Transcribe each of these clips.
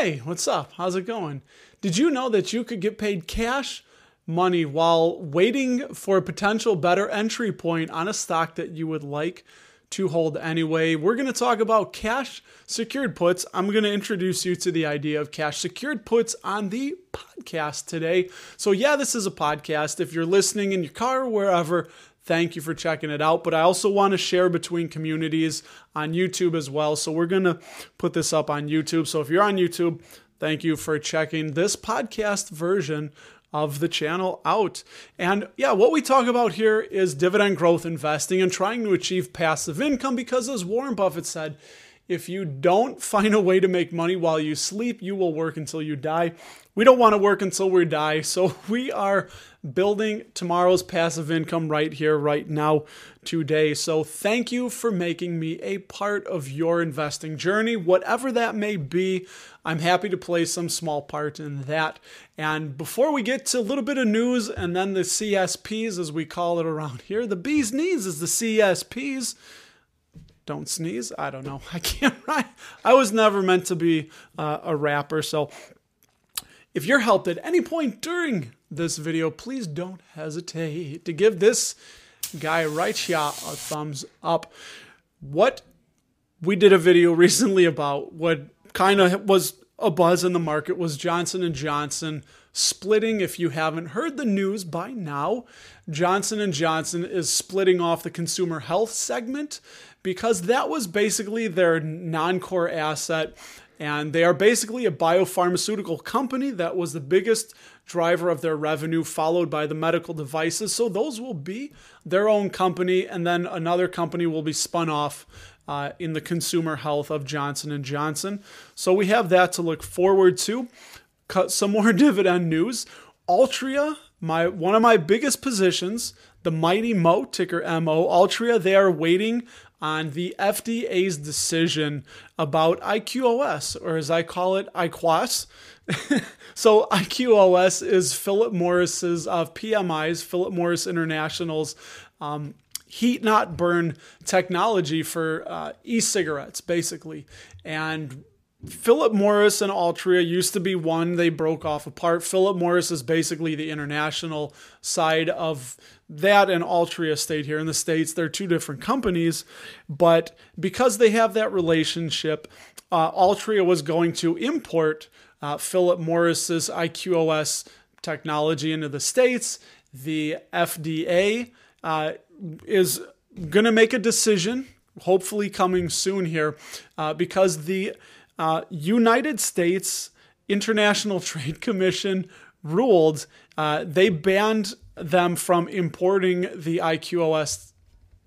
Hey, what's up? How's it going? Did you know that you could get paid cash money while waiting for a potential better entry point on a stock that you would like to hold anyway? We're going to talk about cash secured puts. I'm going to introduce you to the idea of cash secured puts on the podcast today. So, yeah, this is a podcast. If you're listening in your car or wherever, Thank you for checking it out. But I also want to share between communities on YouTube as well. So we're going to put this up on YouTube. So if you're on YouTube, thank you for checking this podcast version of the channel out. And yeah, what we talk about here is dividend growth investing and trying to achieve passive income because, as Warren Buffett said, if you don't find a way to make money while you sleep, you will work until you die. We don't want to work until we die. So we are building tomorrow's passive income right here, right now, today. So thank you for making me a part of your investing journey, whatever that may be. I'm happy to play some small part in that. And before we get to a little bit of news and then the CSPs, as we call it around here, the bee's knees is the CSPs don't sneeze. I don't know. I can't write. I was never meant to be uh, a rapper. So if you're helped at any point during this video, please don't hesitate to give this guy right here a thumbs up. What we did a video recently about what kind of was a buzz in the market was Johnson & Johnson splitting if you haven't heard the news by now johnson & johnson is splitting off the consumer health segment because that was basically their non-core asset and they are basically a biopharmaceutical company that was the biggest driver of their revenue followed by the medical devices. So those will be their own company and then another company will be spun off uh, in the consumer health of johnson & johnson. So we have that to look forward to. Cut some more dividend news. Altria, my one of my biggest positions, the mighty Mo ticker MO. Altria, they are waiting on the FDA's decision about IQOS, or as I call it, IQOS. so IQOS is Philip Morris's of uh, PMI's, Philip Morris International's um, heat not burn technology for uh, e-cigarettes, basically. And Philip Morris and Altria used to be one. They broke off apart. Philip Morris is basically the international side of that, and Altria stayed here in the States. They're two different companies, but because they have that relationship, uh, Altria was going to import uh, Philip Morris's IQOS technology into the States. The FDA uh, is going to make a decision, hopefully coming soon here, uh, because the uh, United States International Trade Commission ruled uh, they banned them from importing the IQOS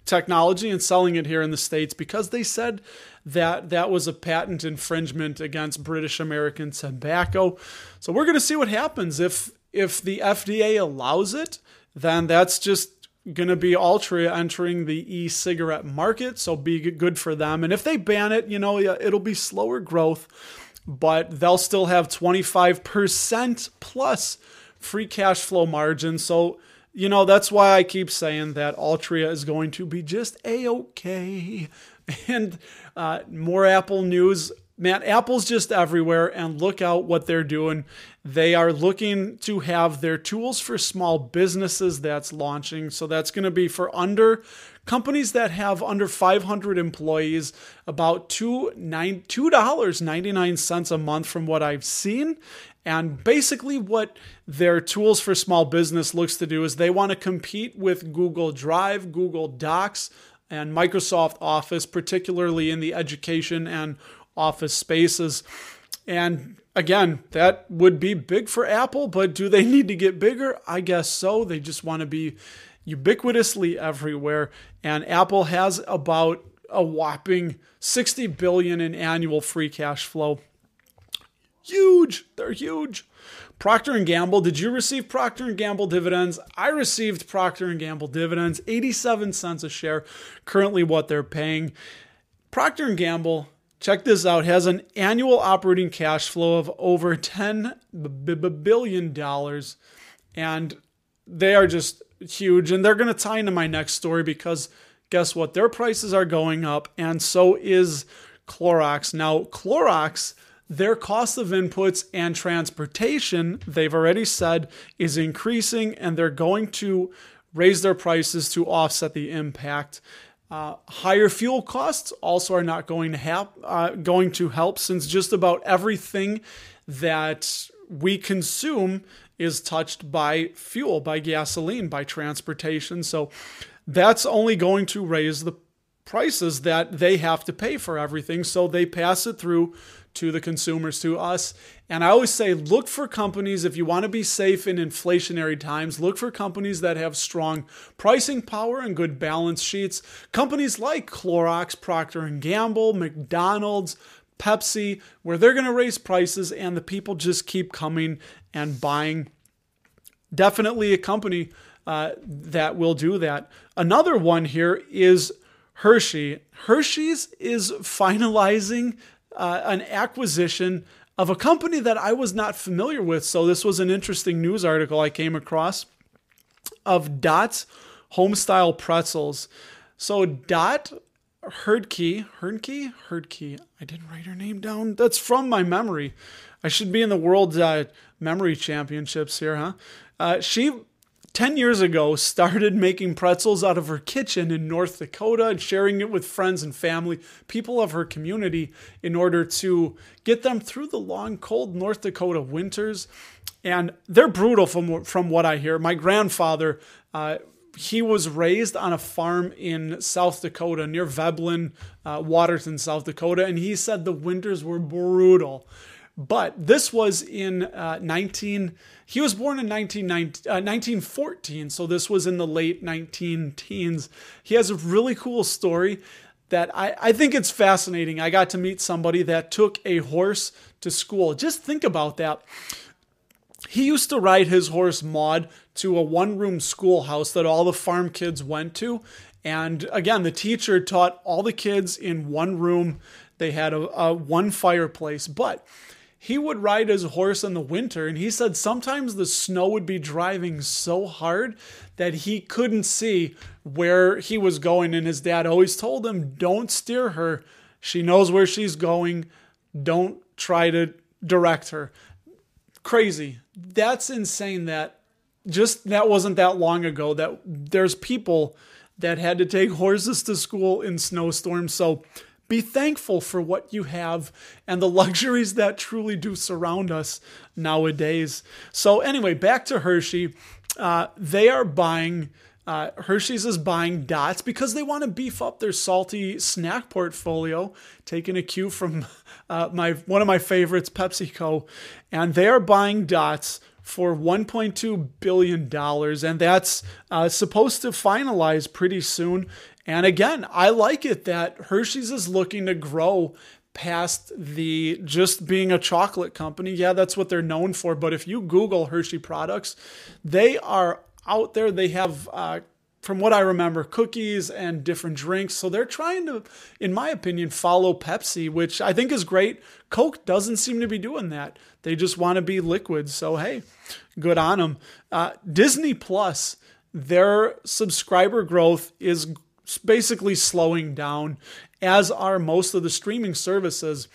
technology and selling it here in the States because they said that that was a patent infringement against British American tobacco. So we're going to see what happens if if the FDA allows it, then that's just going to be Altria entering the e-cigarette market, so be good for them. And if they ban it, you know, it'll be slower growth, but they'll still have 25% plus free cash flow margin. So, you know, that's why I keep saying that Altria is going to be just a-okay. And uh, more Apple news man, Apple's just everywhere, and look out what they're doing. They are looking to have their tools for small businesses that's launching. So that's going to be for under companies that have under 500 employees, about two nine two dollars ninety nine cents a month from what I've seen. And basically, what their tools for small business looks to do is they want to compete with Google Drive, Google Docs, and Microsoft Office, particularly in the education and office spaces. And again, that would be big for Apple, but do they need to get bigger? I guess so. They just want to be ubiquitously everywhere. And Apple has about a whopping 60 billion in annual free cash flow. Huge. They're huge. Procter and Gamble, did you receive Procter and Gamble dividends? I received Procter and Gamble dividends, 87 cents a share, currently what they're paying. Procter and Gamble check this out, has an annual operating cash flow of over $10 billion. And they are just huge. And they're going to tie into my next story because guess what? Their prices are going up, and so is Clorox. Now, Clorox, their cost of inputs and transportation, they've already said, is increasing and they're going to raise their prices to offset the impact. Uh, higher fuel costs also are not going to help. Uh, going to help since just about everything that we consume is touched by fuel, by gasoline, by transportation. So that's only going to raise the prices that they have to pay for everything. So they pass it through to the consumers, to us. And I always say look for companies, if you want to be safe in inflationary times, look for companies that have strong pricing power and good balance sheets. Companies like Clorox, Procter & Gamble, McDonald's, Pepsi, where they're going to raise prices and the people just keep coming and buying. Definitely a company uh, that will do that. Another one here is Hershey. Hershey's is finalizing uh, an acquisition of a company that I was not familiar with. So this was an interesting news article I came across of Dot's Homestyle Pretzels. So Dot Herdkey, Herdkey, Herdkey. I didn't write her name down. That's from my memory. I should be in the World uh, Memory Championships here, huh? Uh, she 10 years ago started making pretzels out of her kitchen in North Dakota and sharing it with friends and family, people of her community, in order to get them through the long, cold North Dakota winters. And they're brutal from, from what I hear. My grandfather, uh, he was raised on a farm in South Dakota near Veblen, uh, Watertown, South Dakota, and he said the winters were brutal. But this was in uh, 19. He was born in 19, uh, 1914, so this was in the late 19 teens. He has a really cool story that I, I think it's fascinating. I got to meet somebody that took a horse to school. Just think about that. He used to ride his horse Maud to a one room schoolhouse that all the farm kids went to. And again, the teacher taught all the kids in one room. They had a, a one fireplace, but he would ride his horse in the winter and he said sometimes the snow would be driving so hard that he couldn't see where he was going. And his dad always told him don't steer her. She knows where she's going. Don't try to direct her. Crazy. That's insane that just that wasn't that long ago that there's people that had to take horses to school in snowstorms so be thankful for what you have and the luxuries that truly do surround us nowadays. So, anyway, back to Hershey. Uh, they are buying. Uh, Hershey's is buying dots because they want to beef up their salty snack portfolio, taking a cue from uh, my one of my favorites, PepsiCo, and they are buying dots for 1.2 billion dollars, and that's uh, supposed to finalize pretty soon. And again, I like it that Hershey's is looking to grow past the just being a chocolate company. Yeah, that's what they're known for. But if you Google Hershey products, they are out there. They have, uh, from what I remember, cookies and different drinks. So they're trying to, in my opinion, follow Pepsi, which I think is great. Coke doesn't seem to be doing that. They just want to be liquids. So, hey, good on them. Uh, Disney Plus, their subscriber growth is basically slowing down, as are most of the streaming services.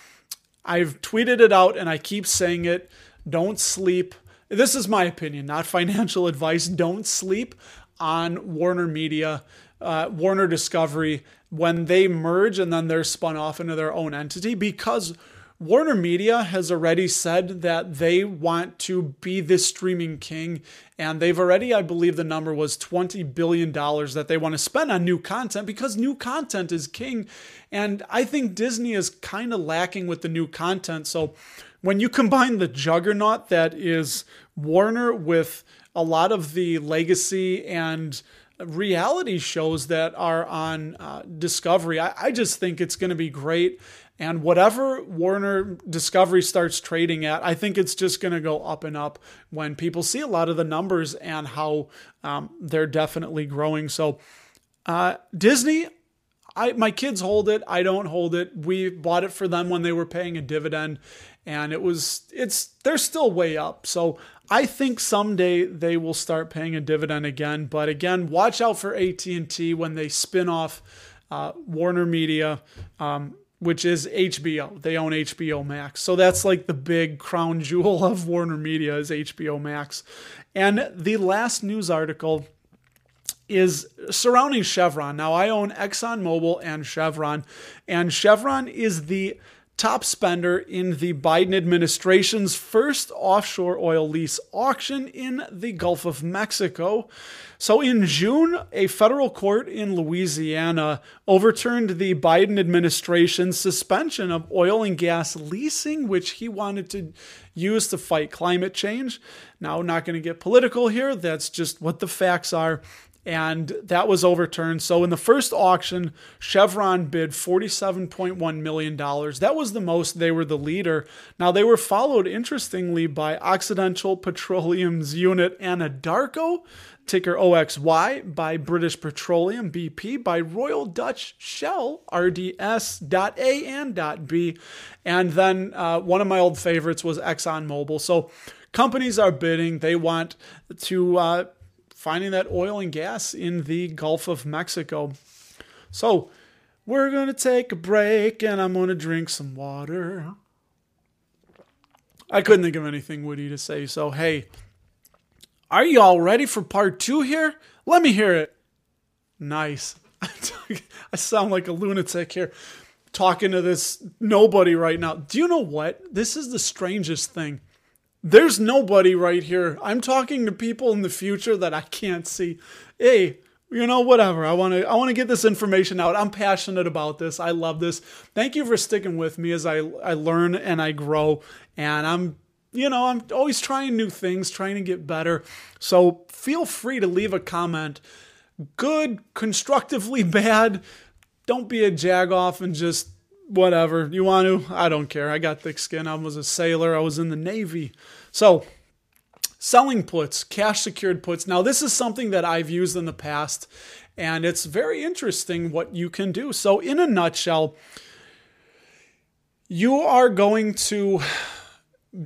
I've tweeted it out and I keep saying it. Don't sleep. This is my opinion, not financial advice. Don't sleep on Warner Media, uh, Warner Discovery when they merge and then they're spun off into their own entity because Warner Media has already said that they want to be the streaming king, and they've already, I believe the number was $20 billion that they want to spend on new content because new content is king. And I think Disney is kind of lacking with the new content. So when you combine the juggernaut that is Warner with a lot of the legacy and reality shows that are on uh, Discovery, I, I just think it's going to be great. And whatever Warner Discovery starts trading at, I think it's just going to go up and up when people see a lot of the numbers and how um, they're definitely growing. So, uh, Disney, I my kids hold it. I don't hold it. We bought it for them when they were paying a dividend, and it was it's they're still way up. So I think someday they will start paying a dividend again. But again, watch out for AT and T when they spin off uh, Warner Media. Um, which is HBO. They own HBO Max. So that's like the big crown jewel of Warner Media is HBO Max. And the last news article is surrounding Chevron. Now I own ExxonMobil and Chevron, and Chevron is the top spender in the Biden administration's first offshore oil lease auction in the Gulf of Mexico. So, in June, a federal court in Louisiana overturned the Biden administration's suspension of oil and gas leasing, which he wanted to use to fight climate change. Now, not going to get political here, that's just what the facts are and that was overturned. So in the first auction, Chevron bid $47.1 million. That was the most, they were the leader. Now they were followed, interestingly, by Occidental Petroleum's unit Anadarko, ticker OXY, by British Petroleum BP, by Royal Dutch Shell RDS.A and .B, and then uh, one of my old favorites was ExxonMobil. So companies are bidding; they want to uh, finding that oil and gas in the Gulf of Mexico. So, we're going to take a break and I'm going to drink some water. I couldn't think of anything witty to say, so hey, are you all ready for part two here? Let me hear it. Nice. I sound like a lunatic here talking to this nobody right now. Do you know what? This is the strangest thing. There's nobody right here. I'm talking to people in the future that I can't see. Hey, you know whatever. I want to i want to get this information out. I'm passionate about this. I love this. Thank you for sticking with me as i i learn and i grow. And i'm you know i'm always trying new things trying to get better. So feel free to leave a comment. Good constructively bad. Don't be a jagoff and just whatever. You want to? I don't care. I got thick skin. I was a sailor. I was in the navy so selling puts cash secured puts. Now this is something that i've used in the past and it's very interesting what you can do. So in a nutshell you are going to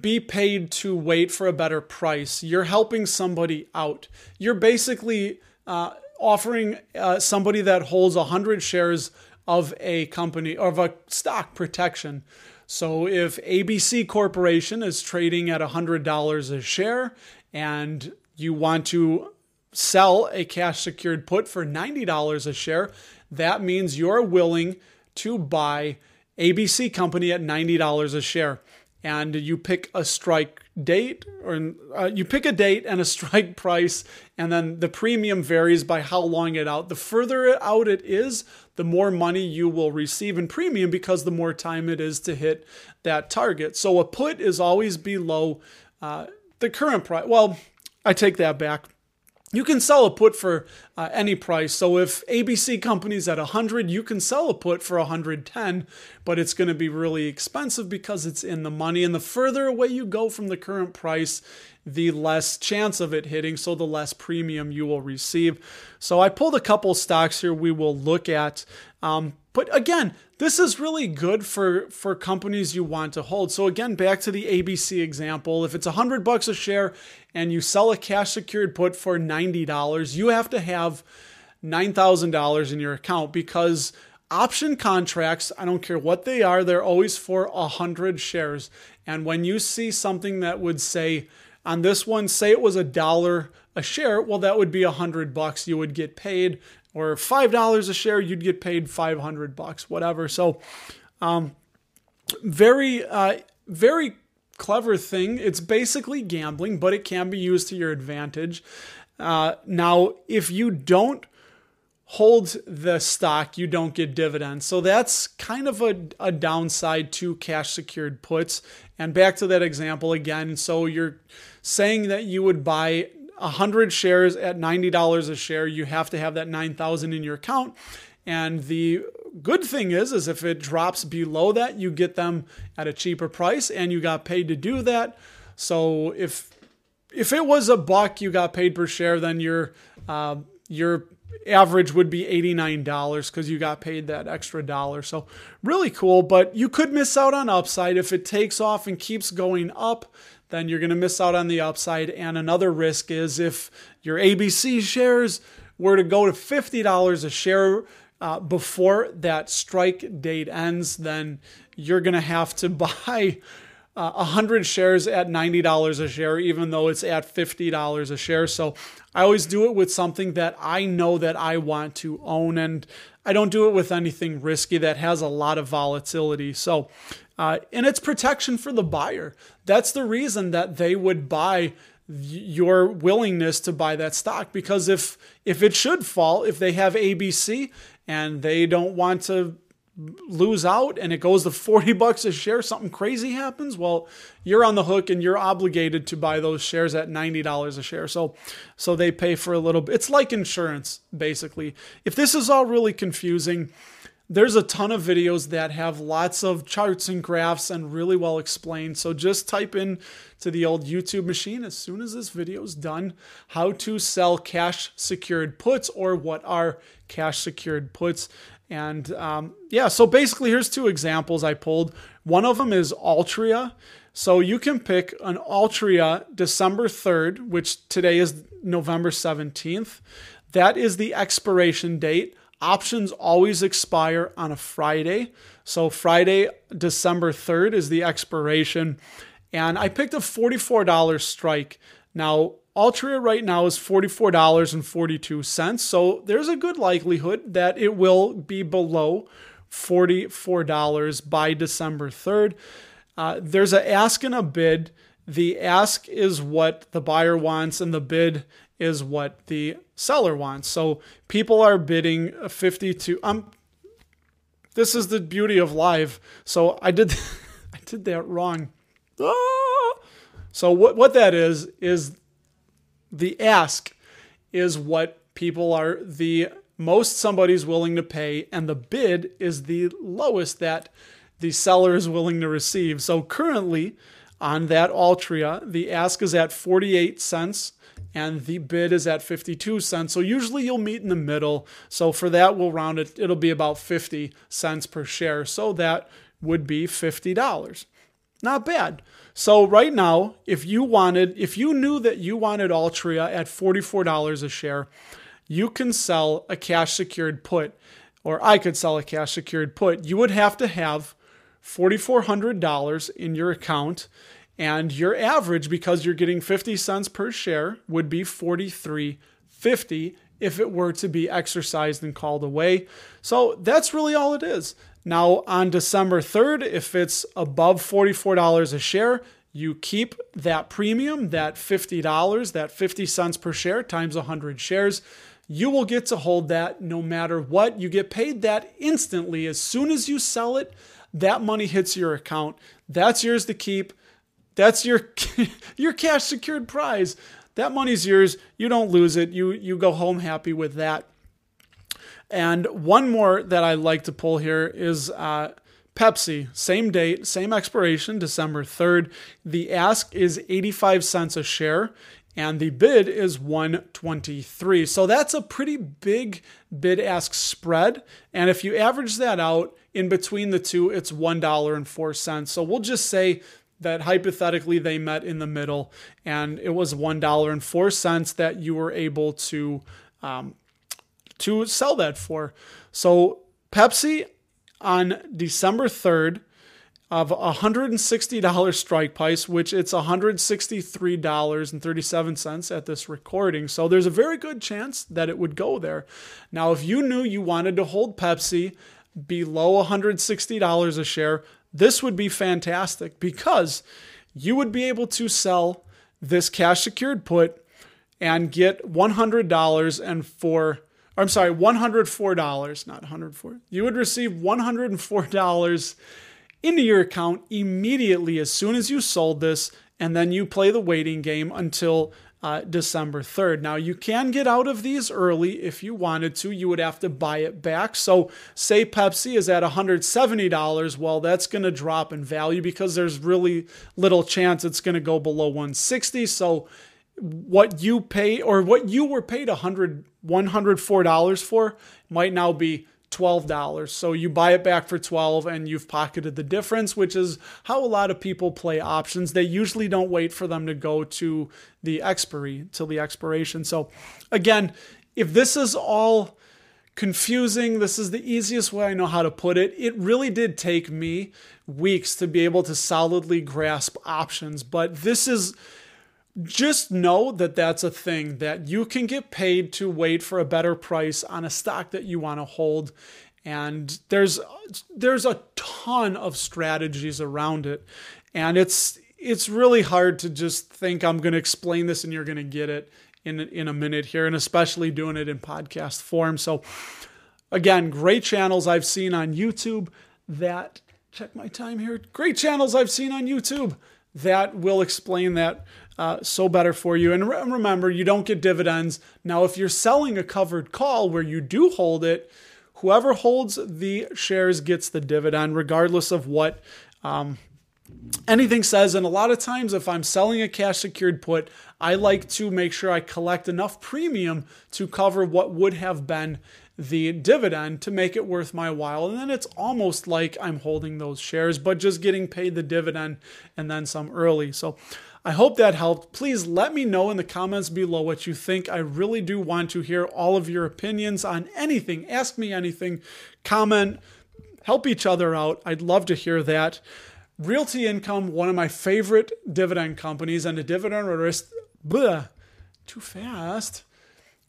be paid to wait for a better price. You're helping somebody out. You're basically uh, offering uh, somebody that holds 100 shares of a company of a stock protection. So if ABC Corporation is trading at $100 a share and you want to sell a cash secured put for $90 a share, that means you're willing to buy ABC Company at $90 a share. And you pick a strike date or uh, you pick a date and a strike price and then the premium varies by how long it out. The further out it is the more money you will receive in premium because the more time it is to hit that target. So a put is always below uh, the current price well i take that back you can sell a put for uh, any price. So if ABC company's at 100, you can sell a put for 110, but it's going to be really expensive because it's in the money. And the further away you go from the current price, the less chance of it hitting, so the less premium you will receive. So I pulled a couple stocks here we will look at. Um, but again, this is really good for for companies you want to hold. So again, back to the ABC example, if it's 100 bucks a share and you sell a cash secured put for $90, you have to have $9,000 in your account because option contracts, I don't care what they are, they're always for 100 shares. And when you see something that would say on this one, say it was a dollar a share, well, that would be a hundred bucks you would get paid, or five dollars a share, you'd get paid five hundred bucks, whatever. So, um, very, uh, very clever thing. It's basically gambling, but it can be used to your advantage. Uh, now, if you don't hold the stock, you don't get dividends. So that's kind of a, a downside to cash secured puts. And back to that example again. So you're saying that you would buy 100 shares at $90 a share, you have to have that 9,000 in your account. And the good thing is is if it drops below that, you get them at a cheaper price and you got paid to do that. So if if it was a buck you got paid per share, then your uh, your average would be $89 because you got paid that extra dollar. So really cool, but you could miss out on upside if it takes off and keeps going up then you're going to miss out on the upside. And another risk is if your ABC shares were to go to $50 a share, uh, before that strike date ends, then you're going to have to buy uh, 100 shares at $90 a share, even though it's at $50 a share. So I always do it with something that I know that I want to own, and I don't do it with anything risky that has a lot of volatility. So, uh, and it's protection for the buyer. That's the reason that they would buy your willingness to buy that stock because if if it should fall if they have ABC and they don't want to lose out and it goes to 40 bucks a share, something crazy happens, well, you're on the hook and you're obligated to buy those shares at $90 a share. So so they pay for a little bit. It's like insurance basically. If this is all really confusing, there's a ton of videos that have lots of charts and graphs and really well explained. So just type in to the old YouTube machine as soon as this video is done how to sell cash secured puts or what are cash secured puts. And um, yeah, so basically, here's two examples I pulled. One of them is Altria. So you can pick an Altria December 3rd, which today is November 17th. That is the expiration date. Options always expire on a Friday. So Friday, December 3rd is the expiration. And I picked a $44 strike. Now, Altria right now is $44.42. So there's a good likelihood that it will be below $44 by December 3rd. Uh, there's an ask and a bid. The ask is what the buyer wants, and the bid is what the seller wants. So people are bidding 52. Um, this is the beauty of live. So I did, I did that wrong. Ah! So what what that is is the ask is what people are the most somebody's willing to pay, and the bid is the lowest that the seller is willing to receive. So currently on that Altria, the ask is at 48 cents and the bid is at 52 cents. So usually you'll meet in the middle. So for that, we'll round it, it'll be about 50 cents per share. So that would be $50. Not bad. So right now, if you wanted, if you knew that you wanted Altria at $44 a share, you can sell a cash secured put, or I could sell a cash secured put. You would have to have $4,400 in your account, and your average, because you're getting 50 cents per share, would be 43.50 if it were to be exercised and called away. So that's really all it is. Now, on December 3rd, if it's above $44 a share, you keep that premium, that $50, that 50 cents per share times 100 shares. You will get to hold that no matter what. You get paid that instantly. As soon as you sell it, that money hits your account. That's yours to keep. That's your your cash secured prize. That money's yours. You don't lose it. You you go home happy with that. And one more that I like to pull here is uh, Pepsi. Same date, same expiration, December 3rd. The ask is 85 cents a share and the bid is 123. So that's a pretty big bid ask spread. And if you average that out in between the two, it's $1.04. So we'll just say that hypothetically they met in the middle and it was $1.04 that you were able to um, to sell that for. So Pepsi on December 3rd of $160 strike price, which it's $163.37 at this recording. So there's a very good chance that it would go there. Now, if you knew you wanted to hold Pepsi below $160 a share, this would be fantastic because you would be able to sell this cash secured put and get $100 and for I'm sorry, $104, not 104. You would receive $104 into your account immediately as soon as you sold this, and then you play the waiting game until uh, December 3rd. Now, you can get out of these early if you wanted to. You would have to buy it back. So, say Pepsi is at $170. Well, that's going to drop in value because there's really little chance it's going to go below 160. So, what you pay or what you were paid 100 $104 for might now be $12. So you buy it back for 12 and you've pocketed the difference, which is how a lot of people play options. They usually don't wait for them to go to the expiry till the expiration. So again, if this is all confusing. This is the easiest way I know how to put it. It really did take me weeks to be able to solidly grasp options, but this is just know that that's a thing that you can get paid to wait for a better price on a stock that you want to hold. And there's there's a ton of strategies around it. And it's it's really hard to just think I'm going to explain this and you're going to get it in in a minute here and especially doing it in podcast form. So again great channels I've seen on YouTube that check my time here great channels I've seen on YouTube that will explain that uh, so better for you. And re- remember, you don't get dividends. Now, if you're selling a covered call where you do hold it, whoever holds the shares gets the dividend, regardless of what um, anything says. And a lot of times, if I'm selling a cash secured put, I like to make sure I collect enough premium to cover what would have been the dividend to make it worth my while. And then it's almost like I'm holding those shares, but just getting paid the dividend and then some early. So I hope that helped. Please let me know in the comments below what you think. I really do want to hear all of your opinions on anything. Ask me anything, comment, help each other out. I'd love to hear that. Realty Income, one of my favorite dividend companies, and a dividend risk. Bleh, too fast.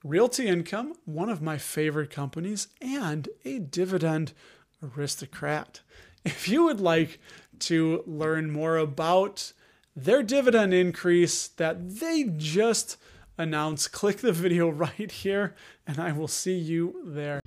Realty Income, one of my favorite companies, and a dividend aristocrat. If you would like to learn more about their dividend increase that they just announced, click the video right here, and I will see you there.